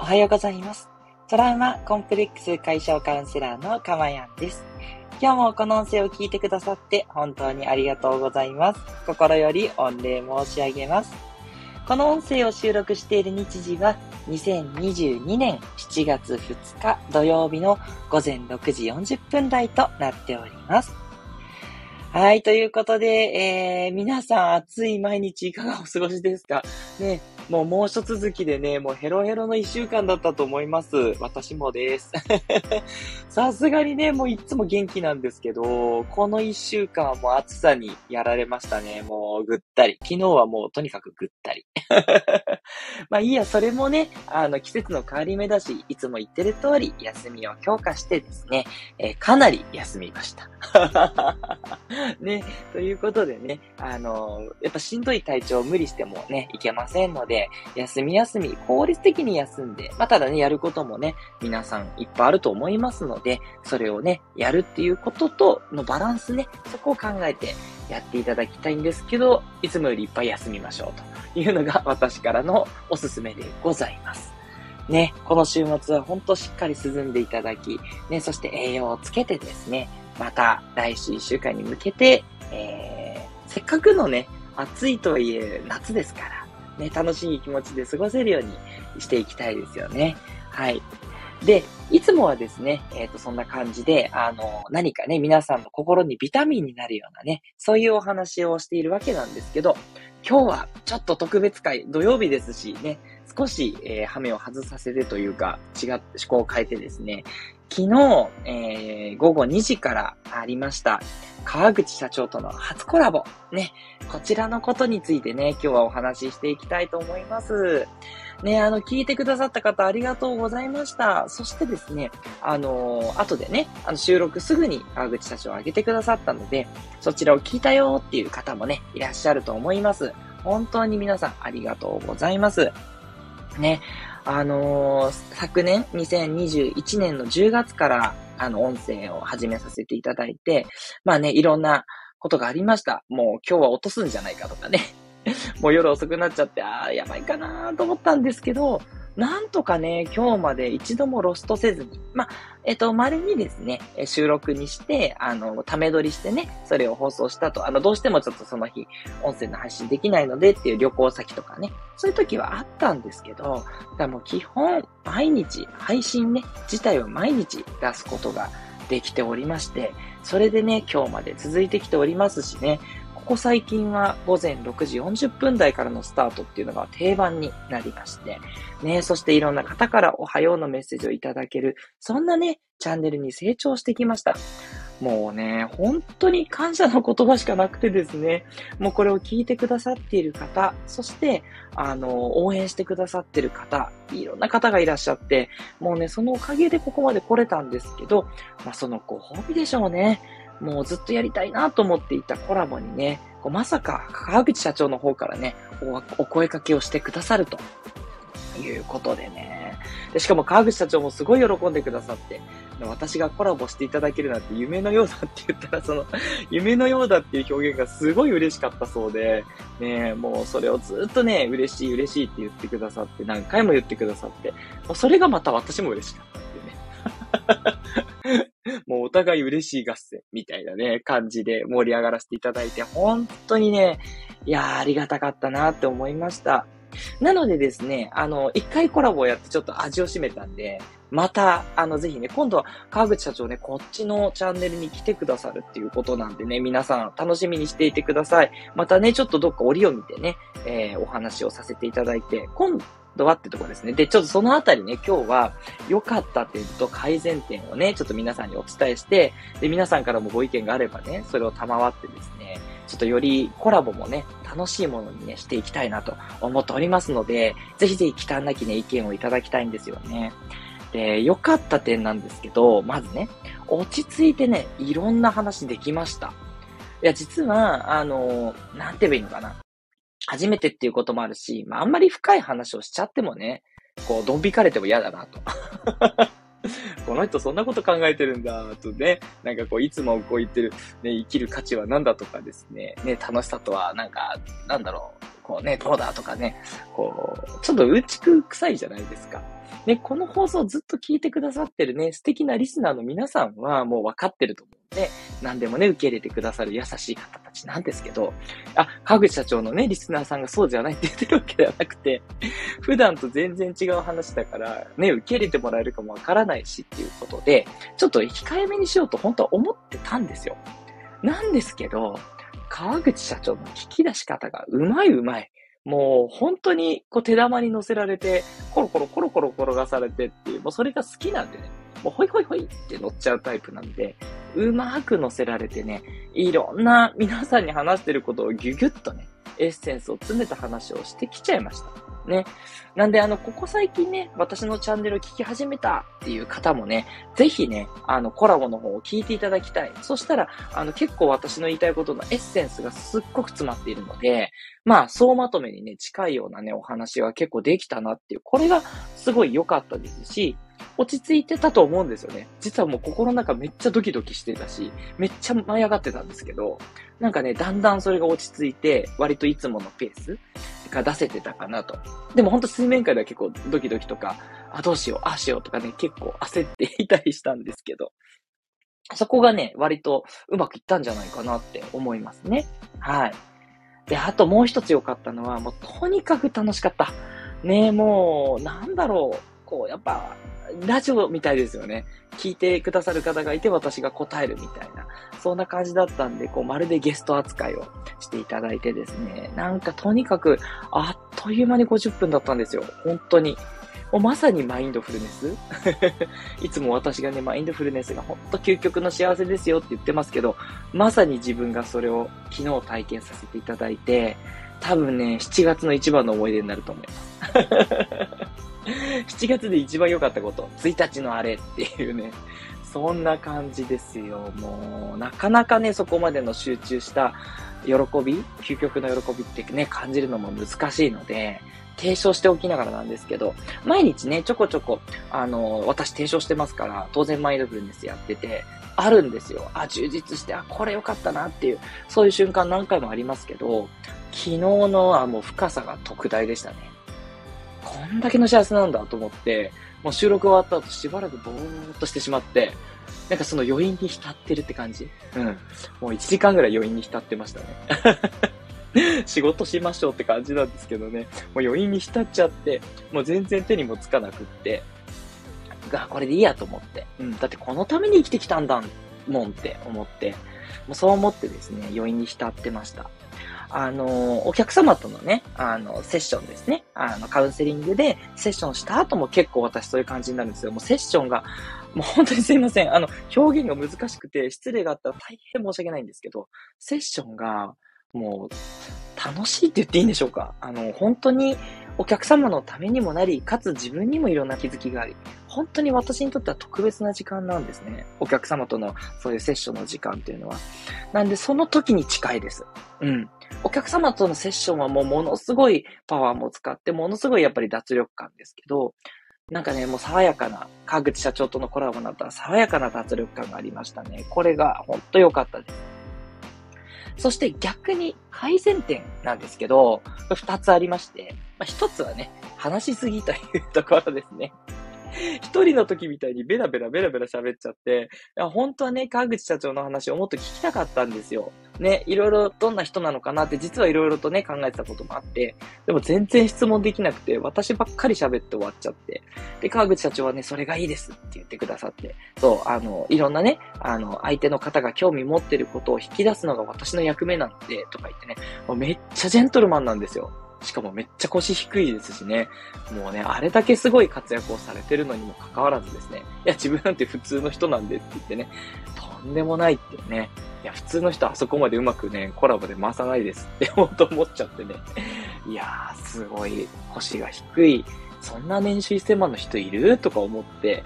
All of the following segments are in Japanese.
おはようございます。トラウマコンプレックス解消カウンセラーのかまやんです。今日もこの音声を聞いてくださって本当にありがとうございます。心より御礼申し上げます。この音声を収録している日時は2022年7月2日土曜日の午前6時40分台となっております。はい、ということで、えー、皆さん暑い毎日いかがお過ごしですか？ね、もう猛暑続きでね、もうヘロヘロの一週間だったと思います。私もです。さすがにね、もういつも元気なんですけど、この一週間はもう暑さにやられましたね。もうぐったり。昨日はもうとにかくぐったり。まあいいや、それもね、あの季節の変わり目だし、いつも言ってる通り休みを強化してですね、えーかなり休みました。ね、ということでね、あのやっぱしんどい体調を無理してもね、いけませんので、休み休み、効率的に休んで、まあ、ただね、やることもね、皆さんいっぱいあると思いますので、それをね、やるっていうこととのバランスね、そこを考えてやっていただきたいんですけど、いつもよりいっぱい休みましょうというのが私からのおすすめでございます。ね、この週末は本当しっかり涼んでいただき、ね、そして栄養をつけてですね、また来週1週間に向けて、えー、せっかくのね、暑いといえ夏ですから、ね、楽しい気持ちで過ごせるようにしていきたいですよね。はい。で、いつもはですね、えっ、と、そんな感じで、あの、何かね、皆さんの心にビタミンになるようなね、そういうお話をしているわけなんですけど、今日はちょっと特別会、土曜日ですしね、少し、えー、羽目を外させてというか、違って思考を変えてですね、昨日、えー、午後2時からありました、川口社長との初コラボ。ね、こちらのことについてね、今日はお話ししていきたいと思います。ね、あの、聞いてくださった方ありがとうございました。そしてですね、あのー後でね、あの、収録すぐに川口社長を上げてくださったので、そちらを聞いたよっていう方もね、いらっしゃると思います。本当に皆さんありがとうございます。ね、あのー昨年、2021年の10月から、あの、音声を始めさせていただいて、まあね、いろんなことがありました。もう今日は落とすんじゃないかとかね。もう夜遅くなっちゃって、ああ、やばいかなと思ったんですけど、なんとかね、今日まで一度もロストせずに、ま、えっと、稀にですね、収録にして、あの、ため撮りしてね、それを放送したと、あの、どうしてもちょっとその日、音声の配信できないのでっていう旅行先とかね、そういう時はあったんですけど、だもう基本、毎日、配信ね、自体は毎日出すことができておりまして、それでね、今日まで続いてきておりますしね、ここ最近は午前6時40分台からのスタートっていうのが定番になりまして、ね、そしていろんな方からおはようのメッセージをいただける、そんなね、チャンネルに成長してきました。もうね、本当に感謝の言葉しかなくてですね、もうこれを聞いてくださっている方、そして、あの、応援してくださっている方、いろんな方がいらっしゃって、もうね、そのおかげでここまで来れたんですけど、まあ、そのご褒美でしょうね。もうずっとやりたいなと思っていたコラボにね、こうまさか川口社長の方からね、おお声かけをしてくださるということでね。でしかも川口社長もすごい喜んでくださって、私がコラボしていただけるなんて夢のようだって言ったら、その、夢のようだっていう表現がすごい嬉しかったそうで、ねもうそれをずっとね、嬉しい嬉しいって言ってくださって、何回も言ってくださって、もうそれがまた私も嬉しかった。もうお互い嬉しい合戦みたいなね、感じで盛り上がらせていただいて、本当にね、いやありがたかったなって思いました。なのでですね、あの、一回コラボをやってちょっと味を占めたんで、また、あの、ぜひね、今度は川口社長ね、こっちのチャンネルに来てくださるっていうことなんでね、皆さん楽しみにしていてください。またね、ちょっとどっか折を見てね、えーお話をさせていただいて、今度はってとこですね。で、ちょっとそのあたりね、今日は良かった点と改善点をね、ちょっと皆さんにお伝えして、で、皆さんからもご意見があればね、それを賜ってですね、ちょっとよりコラボもね、楽しいものにね、していきたいなと思っておりますので、ぜひぜひ忌憚なきね、意見をいただきたいんですよね。で、良かった点なんですけど、まずね、落ち着いてね、いろんな話できました。いや、実は、あの、なんて言えばいいのかな。初めてっていうこともあるし、まあ、あんまり深い話をしちゃってもね、こう、ドン引かれても嫌だなと。この人そんなこと考えてるんだ、とね、なんかこう、いつもこう言ってる、ね、生きる価値は何だとかですね、ね、楽しさとは、なんか、なんだろう、こうね、どうだとかね、こう、ちょっとうんちく臭いじゃないですか。ね、この放送ずっと聞いてくださってるね、素敵なリスナーの皆さんはもう分かってると思うんで、何でもね、受け入れてくださる優しい方たちなんですけど、あ、川口社長のね、リスナーさんがそうじゃないって言ってるわけではなくて、普段と全然違う話だから、ね、受け入れてもらえるかもわからないしっていうことで、ちょっと控えめにしようと本当は思ってたんですよ。なんですけど、川口社長の聞き出し方がうまいうまい。もう本当にこう手玉に乗せられて、コロコロコロコロ転がされてっていう、もうそれが好きなんでね、もうホイホイホイって乗っちゃうタイプなんで、うまく乗せられてね、いろんな皆さんに話してることをギュギュッとね、エッセンスを詰めた話をしてきちゃいました。ね。なんで、あの、ここ最近ね、私のチャンネルを聞き始めたっていう方もね、ぜひね、あの、コラボの方を聞いていただきたい。そしたら、あの、結構私の言いたいことのエッセンスがすっごく詰まっているので、まあ、総まとめにね、近いようなね、お話が結構できたなっていう、これがすごい良かったですし、落ち着いてたと思うんですよね。実はもう心の中めっちゃドキドキしてたし、めっちゃ舞い上がってたんですけど、なんかね、だんだんそれが落ち着いて、割といつものペースが出せてたかなと。でもほんと水面下では結構ドキドキとか、あ、どうしよう、ああしようとかね、結構焦っていたりしたんですけど、そこがね、割とうまくいったんじゃないかなって思いますね。はい。で、あともう一つ良かったのは、もうとにかく楽しかった。ねもう、なんだろう。こう、やっぱ、ラジオみたいですよね。聞いてくださる方がいて私が答えるみたいな。そんな感じだったんで、こう、まるでゲスト扱いをしていただいてですね。なんかとにかく、あっという間に50分だったんですよ。本当に。もうまさにマインドフルネス いつも私がね、マインドフルネスが本当究極の幸せですよって言ってますけど、まさに自分がそれを昨日体験させていただいて、多分ね、7月の一番の思い出になると思います。7月で一番良かったこと、1日のあれっていうね、そんな感じですよ。もう、なかなかね、そこまでの集中した喜び、究極の喜びってね、感じるのも難しいので、提唱しておきながらなんですけど、毎日ね、ちょこちょこ、あの、私提唱してますから、当然マインドフルネスやってて、あるんですよ。あ、充実して、あ、これ良かったなっていう、そういう瞬間何回もありますけど、昨日のはもう深さが特大でしたね。こんだけの幸せなんだと思って、もう収録終わった後しばらくぼーっとしてしまって、なんかその余韻に浸ってるって感じ。うん。もう1時間ぐらい余韻に浸ってましたね。仕事しましょうって感じなんですけどね。もう余韻に浸っちゃって、もう全然手にもつかなくって、が、これでいいやと思って。うん。だってこのために生きてきたんだもんって思って、もうそう思ってですね、余韻に浸ってました。あの、お客様とのね、あの、セッションですね。あの、カウンセリングでセッションした後も結構私そういう感じになるんですよ。もうセッションが、もう本当にすいません。あの、表現が難しくて失礼があったら大変申し訳ないんですけど、セッションが、もう、楽しいって言っていいんでしょうかあの、本当にお客様のためにもなり、かつ自分にもいろんな気づきがあり、本当に私にとっては特別な時間なんですね。お客様とのそういうセッションの時間っていうのは。なんで、その時に近いです。うん。お客様とのセッションはもうものすごいパワーも使って、ものすごいやっぱり脱力感ですけど、なんかね、もう爽やかな、川口社長とのコラボになったら爽やかな脱力感がありましたね。これが本当良かったです。そして逆に改善点なんですけど、二つありまして、まあ、一つはね、話しすぎというところですね。一人の時みたいにベラベラベラベラ喋っちゃって、いや本当はね、川口社長の話をもっと聞きたかったんですよ。ね、いろいろどんな人なのかなって実はいろいろとね、考えてたこともあって、でも全然質問できなくて、私ばっかり喋って終わっちゃって、で、川口社長はね、それがいいですって言ってくださって、そう、あの、いろんなね、あの、相手の方が興味持ってることを引き出すのが私の役目なんで、とか言ってね、もうめっちゃジェントルマンなんですよ。しかもめっちゃ腰低いですしね。もうね、あれだけすごい活躍をされてるのにもかかわらずですね。いや、自分なんて普通の人なんでって言ってね、とんでもないってね。いや、普通の人あそこまでうまくね、コラボで回さないですって本当思っちゃってね。いやー、すごい腰が低い。そんな年収1000万の人いる？とか思って、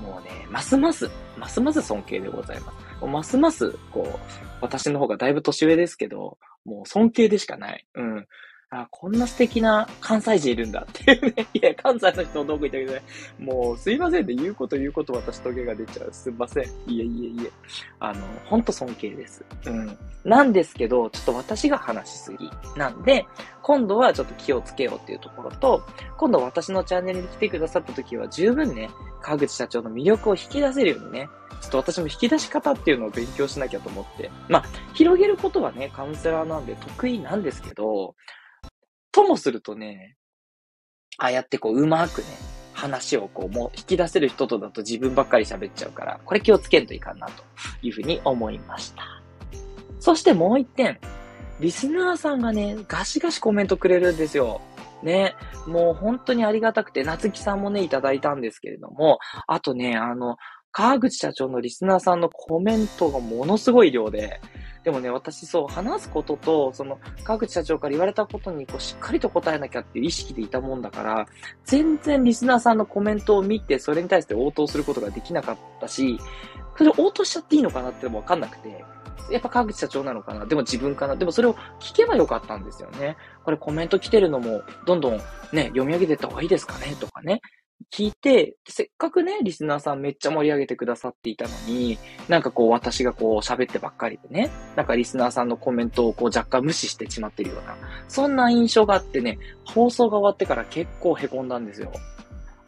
もうね、ますます、ますます尊敬でございます。ますます、こう、私の方がだいぶ年上ですけど、もう尊敬でしかない。うん。あ、こんな素敵な関西人いるんだっていうね。いや、関西の人どこ行ったけどね。もう、すいませんね。言うこと言うこと私トゲが出ちゃう。すいません。いえいえいえ。あの、ほんと尊敬です。うん。なんですけど、ちょっと私が話しすぎ。なんで、今度はちょっと気をつけようっていうところと、今度私のチャンネルに来てくださった時は十分ね、川口社長の魅力を引き出せるようにね、ちょっと私も引き出し方っていうのを勉強しなきゃと思って。まあ、広げることはね、カウンセラーなんで得意なんですけど、ともするとね、ああやってこう、うまくね、話をこう、もう引き出せる人とだと自分ばっかり喋っちゃうから、これ気をつけんといかんな、というふうに思いました。そしてもう一点、リスナーさんがね、ガシガシコメントくれるんですよ。ね、もう本当にありがたくて、夏木さんもね、いただいたんですけれども、あとね、あの、川口社長のリスナーさんのコメントがものすごい量で、でもね、私そう、話すことと、その、川口社長から言われたことに、こう、しっかりと答えなきゃっていう意識でいたもんだから、全然リスナーさんのコメントを見て、それに対して応答することができなかったし、それ応答しちゃっていいのかなってもわかんなくて、やっぱ川口社長なのかなでも自分かなでもそれを聞けばよかったんですよね。これコメント来てるのも、どんどんね、読み上げていった方がいいですかねとかね。聞いて、せっかくね、リスナーさんめっちゃ盛り上げてくださっていたのに、なんかこう私がこう喋ってばっかりでね、なんかリスナーさんのコメントをこう若干無視してしまってるような、そんな印象があってね、放送が終わってから結構凹んだんですよ。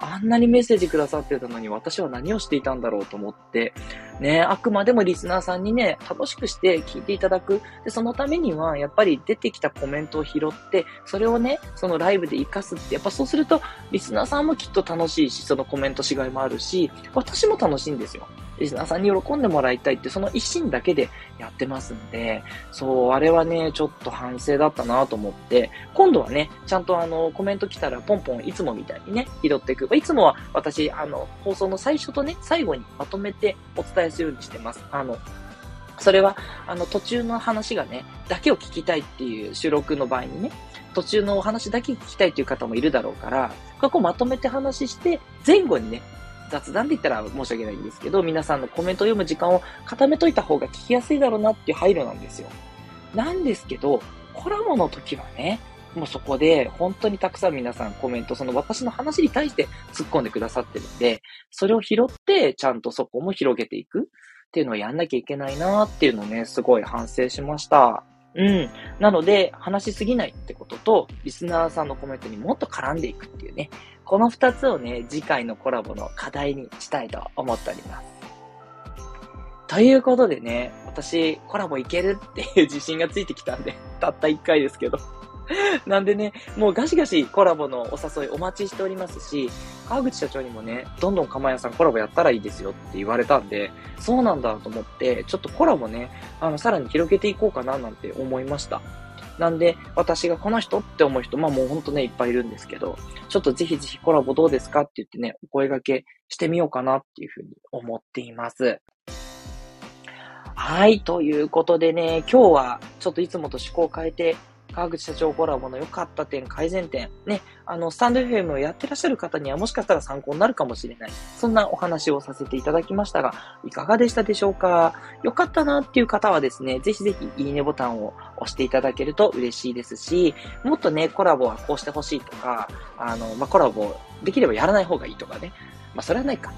あんなにメッセージくださってたのに私は何をしていたんだろうと思って、ね、あくまでもリスナーさんにね、楽しくして聞いていただく。で、そのためには、やっぱり出てきたコメントを拾って、それをね、そのライブで活かすって、やっぱそうすると、リスナーさんもきっと楽しいし、そのコメントしがいもあるし、私も楽しいんですよ。リスナーさんに喜んでもらいたいって、その一心だけでやってますんで、そう、あれはね、ちょっと反省だったなと思って、今度はね、ちゃんとあの、コメント来たらポンポンいつもみたいにね、拾っていく。いつもは私、あの、放送の最初とね、最後にまとめてお伝えするようにしてます。あの、それは、あの、途中の話がね、だけを聞きたいっていう収録の場合にね、途中のお話だけ聞きたいっていう方もいるだろうから、ここまとめて話して、前後にね、雑談で言ったら申し訳ないんですけど、皆さんのコメントを読む時間を固めといた方が聞きやすいだろうなっていう配慮なんですよ。なんですけど、コラボの時はね、もうそこで本当にたくさん皆さんコメント、その私の話に対して突っ込んでくださってるんで、それを拾ってちゃんとそこも広げていくっていうのをやんなきゃいけないなっていうのをね、すごい反省しました。うん。なので、話しすぎないってことと、リスナーさんのコメントにもっと絡んでいくっていうね、この二つをね、次回のコラボの課題にしたいと思っております。ということでね、私、コラボいけるっていう自信がついてきたんで、たった一回ですけど。なんでね、もうガシガシコラボのお誘いお待ちしておりますし、川口社長にもね、どんどん釜屋さんコラボやったらいいですよって言われたんで、そうなんだと思って、ちょっとコラボね、あの、さらに広げていこうかななんて思いました。なんで、私がこの人って思う人、まあもうほんとね、いっぱいいるんですけど、ちょっとぜひぜひコラボどうですかって言ってね、お声掛けしてみようかなっていうふうに思っています。はい、ということでね、今日はちょっといつもと思考を変えて、川口社長コラボの良かった点、改善点、ね、あの、スタンド FM をやってらっしゃる方にはもしかしたら参考になるかもしれない。そんなお話をさせていただきましたが、いかがでしたでしょうか？良かったなっていう方はですね、ぜひぜひいいねボタンを押していただけると嬉しいですし、もっとね、コラボはこうしてほしいとか、あの、まあ、コラボできればやらない方がいいとかね、まあ、それはないか。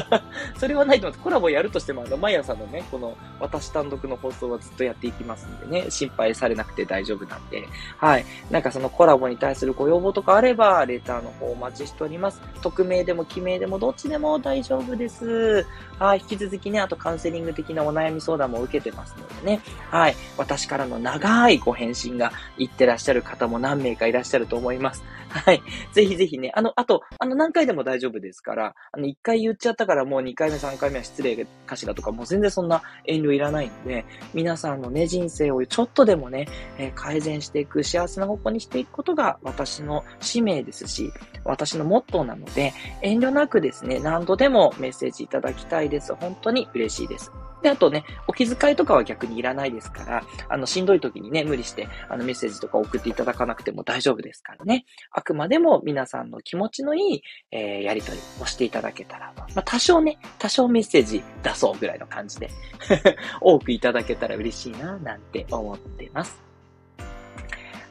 それはないと思います。コラボやるとしても、あの、毎朝のね、この、私単独の放送はずっとやっていきますんでね、心配されなくて大丈夫なんで、はい。なんかそのコラボに対するご要望とかあれば、レターの方お待ちしております。匿名でも記名でもどっちでも大丈夫です。はい。引き続きね、あとカウンセリング的なお悩み相談も受けてますのでね、はい。私からの長いご返信が言ってらっしゃる方も何名かいらっしゃると思います。はい。ぜひぜひね、あの、あと、あの、何回でも大丈夫ですから、あの、一回言っちゃったからもう二回目、三回目は失礼かしらとか、もう全然そんな遠慮いらないので、皆さんのね、人生をちょっとでもね、えー、改善していく、幸せな方向にしていくことが私の使命ですし、私のモットーなので、遠慮なくですね、何度でもメッセージいただきたいです。本当に嬉しいです。で、あとね、お気遣いとかは逆にいらないですから、あの、しんどい時にね、無理して、あの、メッセージとか送っていただかなくても大丈夫ですからね。あくまでも皆さんの気持ちのいい、えー、やりとりをしていただけたら、まあ、多少ね、多少メッセージ出そうぐらいの感じで 多くいただけたら嬉しいな、なんて思ってます。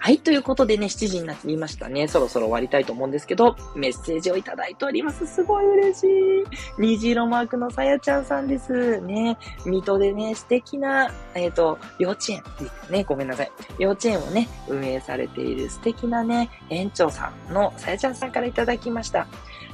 はい、ということでね、7時になりましたね。そろそろ終わりたいと思うんですけど、メッセージをいただいております。すごい嬉しい。虹色マークのさやちゃんさんです。ね、水戸でね、素敵な、えっ、ー、と、幼稚園ね。ごめんなさい。幼稚園をね、運営されている素敵なね、園長さんのさやちゃんさんからいただきました。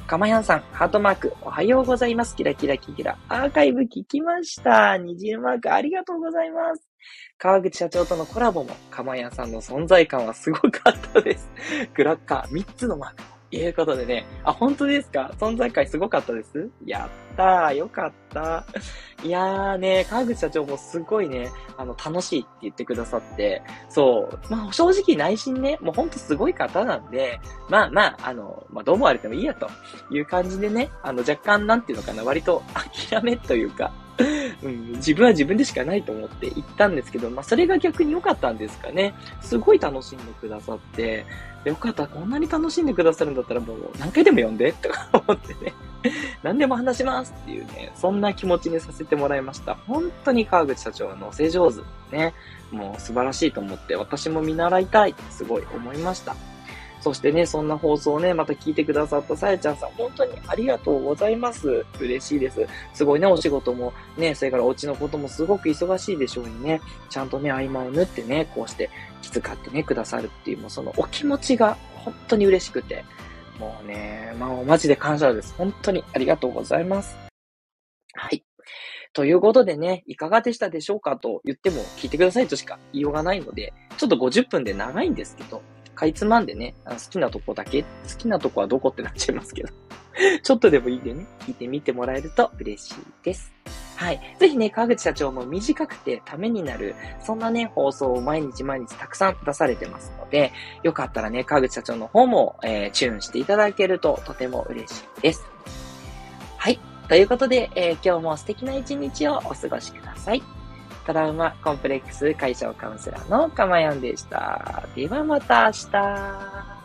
かまやんさん、ハートマーク、おはようございます。キラキラキキラ。アーカイブ聞きました。虹色マーク、ありがとうございます。川口社長とのコラボも、かまやさんの存在感はすごかったです。クラッカー3つのマーク。ということでね。あ、本当ですか？存在感すごかったです？やったー。よかった。いやーね、川口社長もすごいね、あの、楽しいって言ってくださって、そう。まあ、正直内心ね、もうほんとすごい方なんで、まあまあ、あの、まあ、どう思われてもいいやという感じでね、あの、若干なんていうのかな、割と諦めというか、うん、自分は自分でしかないと思って行ったんですけど、まあ、それが逆に良かったんですかね。すごい楽しんでくださって、よかった、こんなに楽しんでくださるんだったらもう何回でも呼んでとか思ってね。何でも話しますっていうね、そんな気持ちにさせてもらいました。本当に川口社長のせ上手。ね。もう素晴らしいと思って、私も見習いたいってすごい思いました。そしてね、そんな放送をね、また聞いてくださったさやちゃんさん、本当にありがとうございます。嬉しいです。すごいね、お仕事もね、それからお家のこともすごく忙しいでしょうにね、ちゃんとね、合間を縫ってね、こうして気遣ってね、くださるっていう、もうそのお気持ちが本当に嬉しくて、もうね、まあ、マジで感謝です。本当にありがとうございます。はい。ということでね、いかがでしたでしょうかと言っても聞いてくださいとしか言いようがないので、ちょっと50分で長いんですけど、かいつまんでね、好きなとこだけ、好きなとこはどこってなっちゃいますけど ちょっとでもいいでね、聞いてみてもらえると嬉しいです。はい。ぜひね、川口社長も短くてためになる、そんなね、放送を毎日毎日たくさん出されてますので、よかったらね、川口社長の方も、えー、チューンしていただけるととても嬉しいです。はい。ということで、えー、今日も素敵な一日をお過ごしください。トラウマコンプレックス解消カウンセラーのかまやんでした。ではまた明日。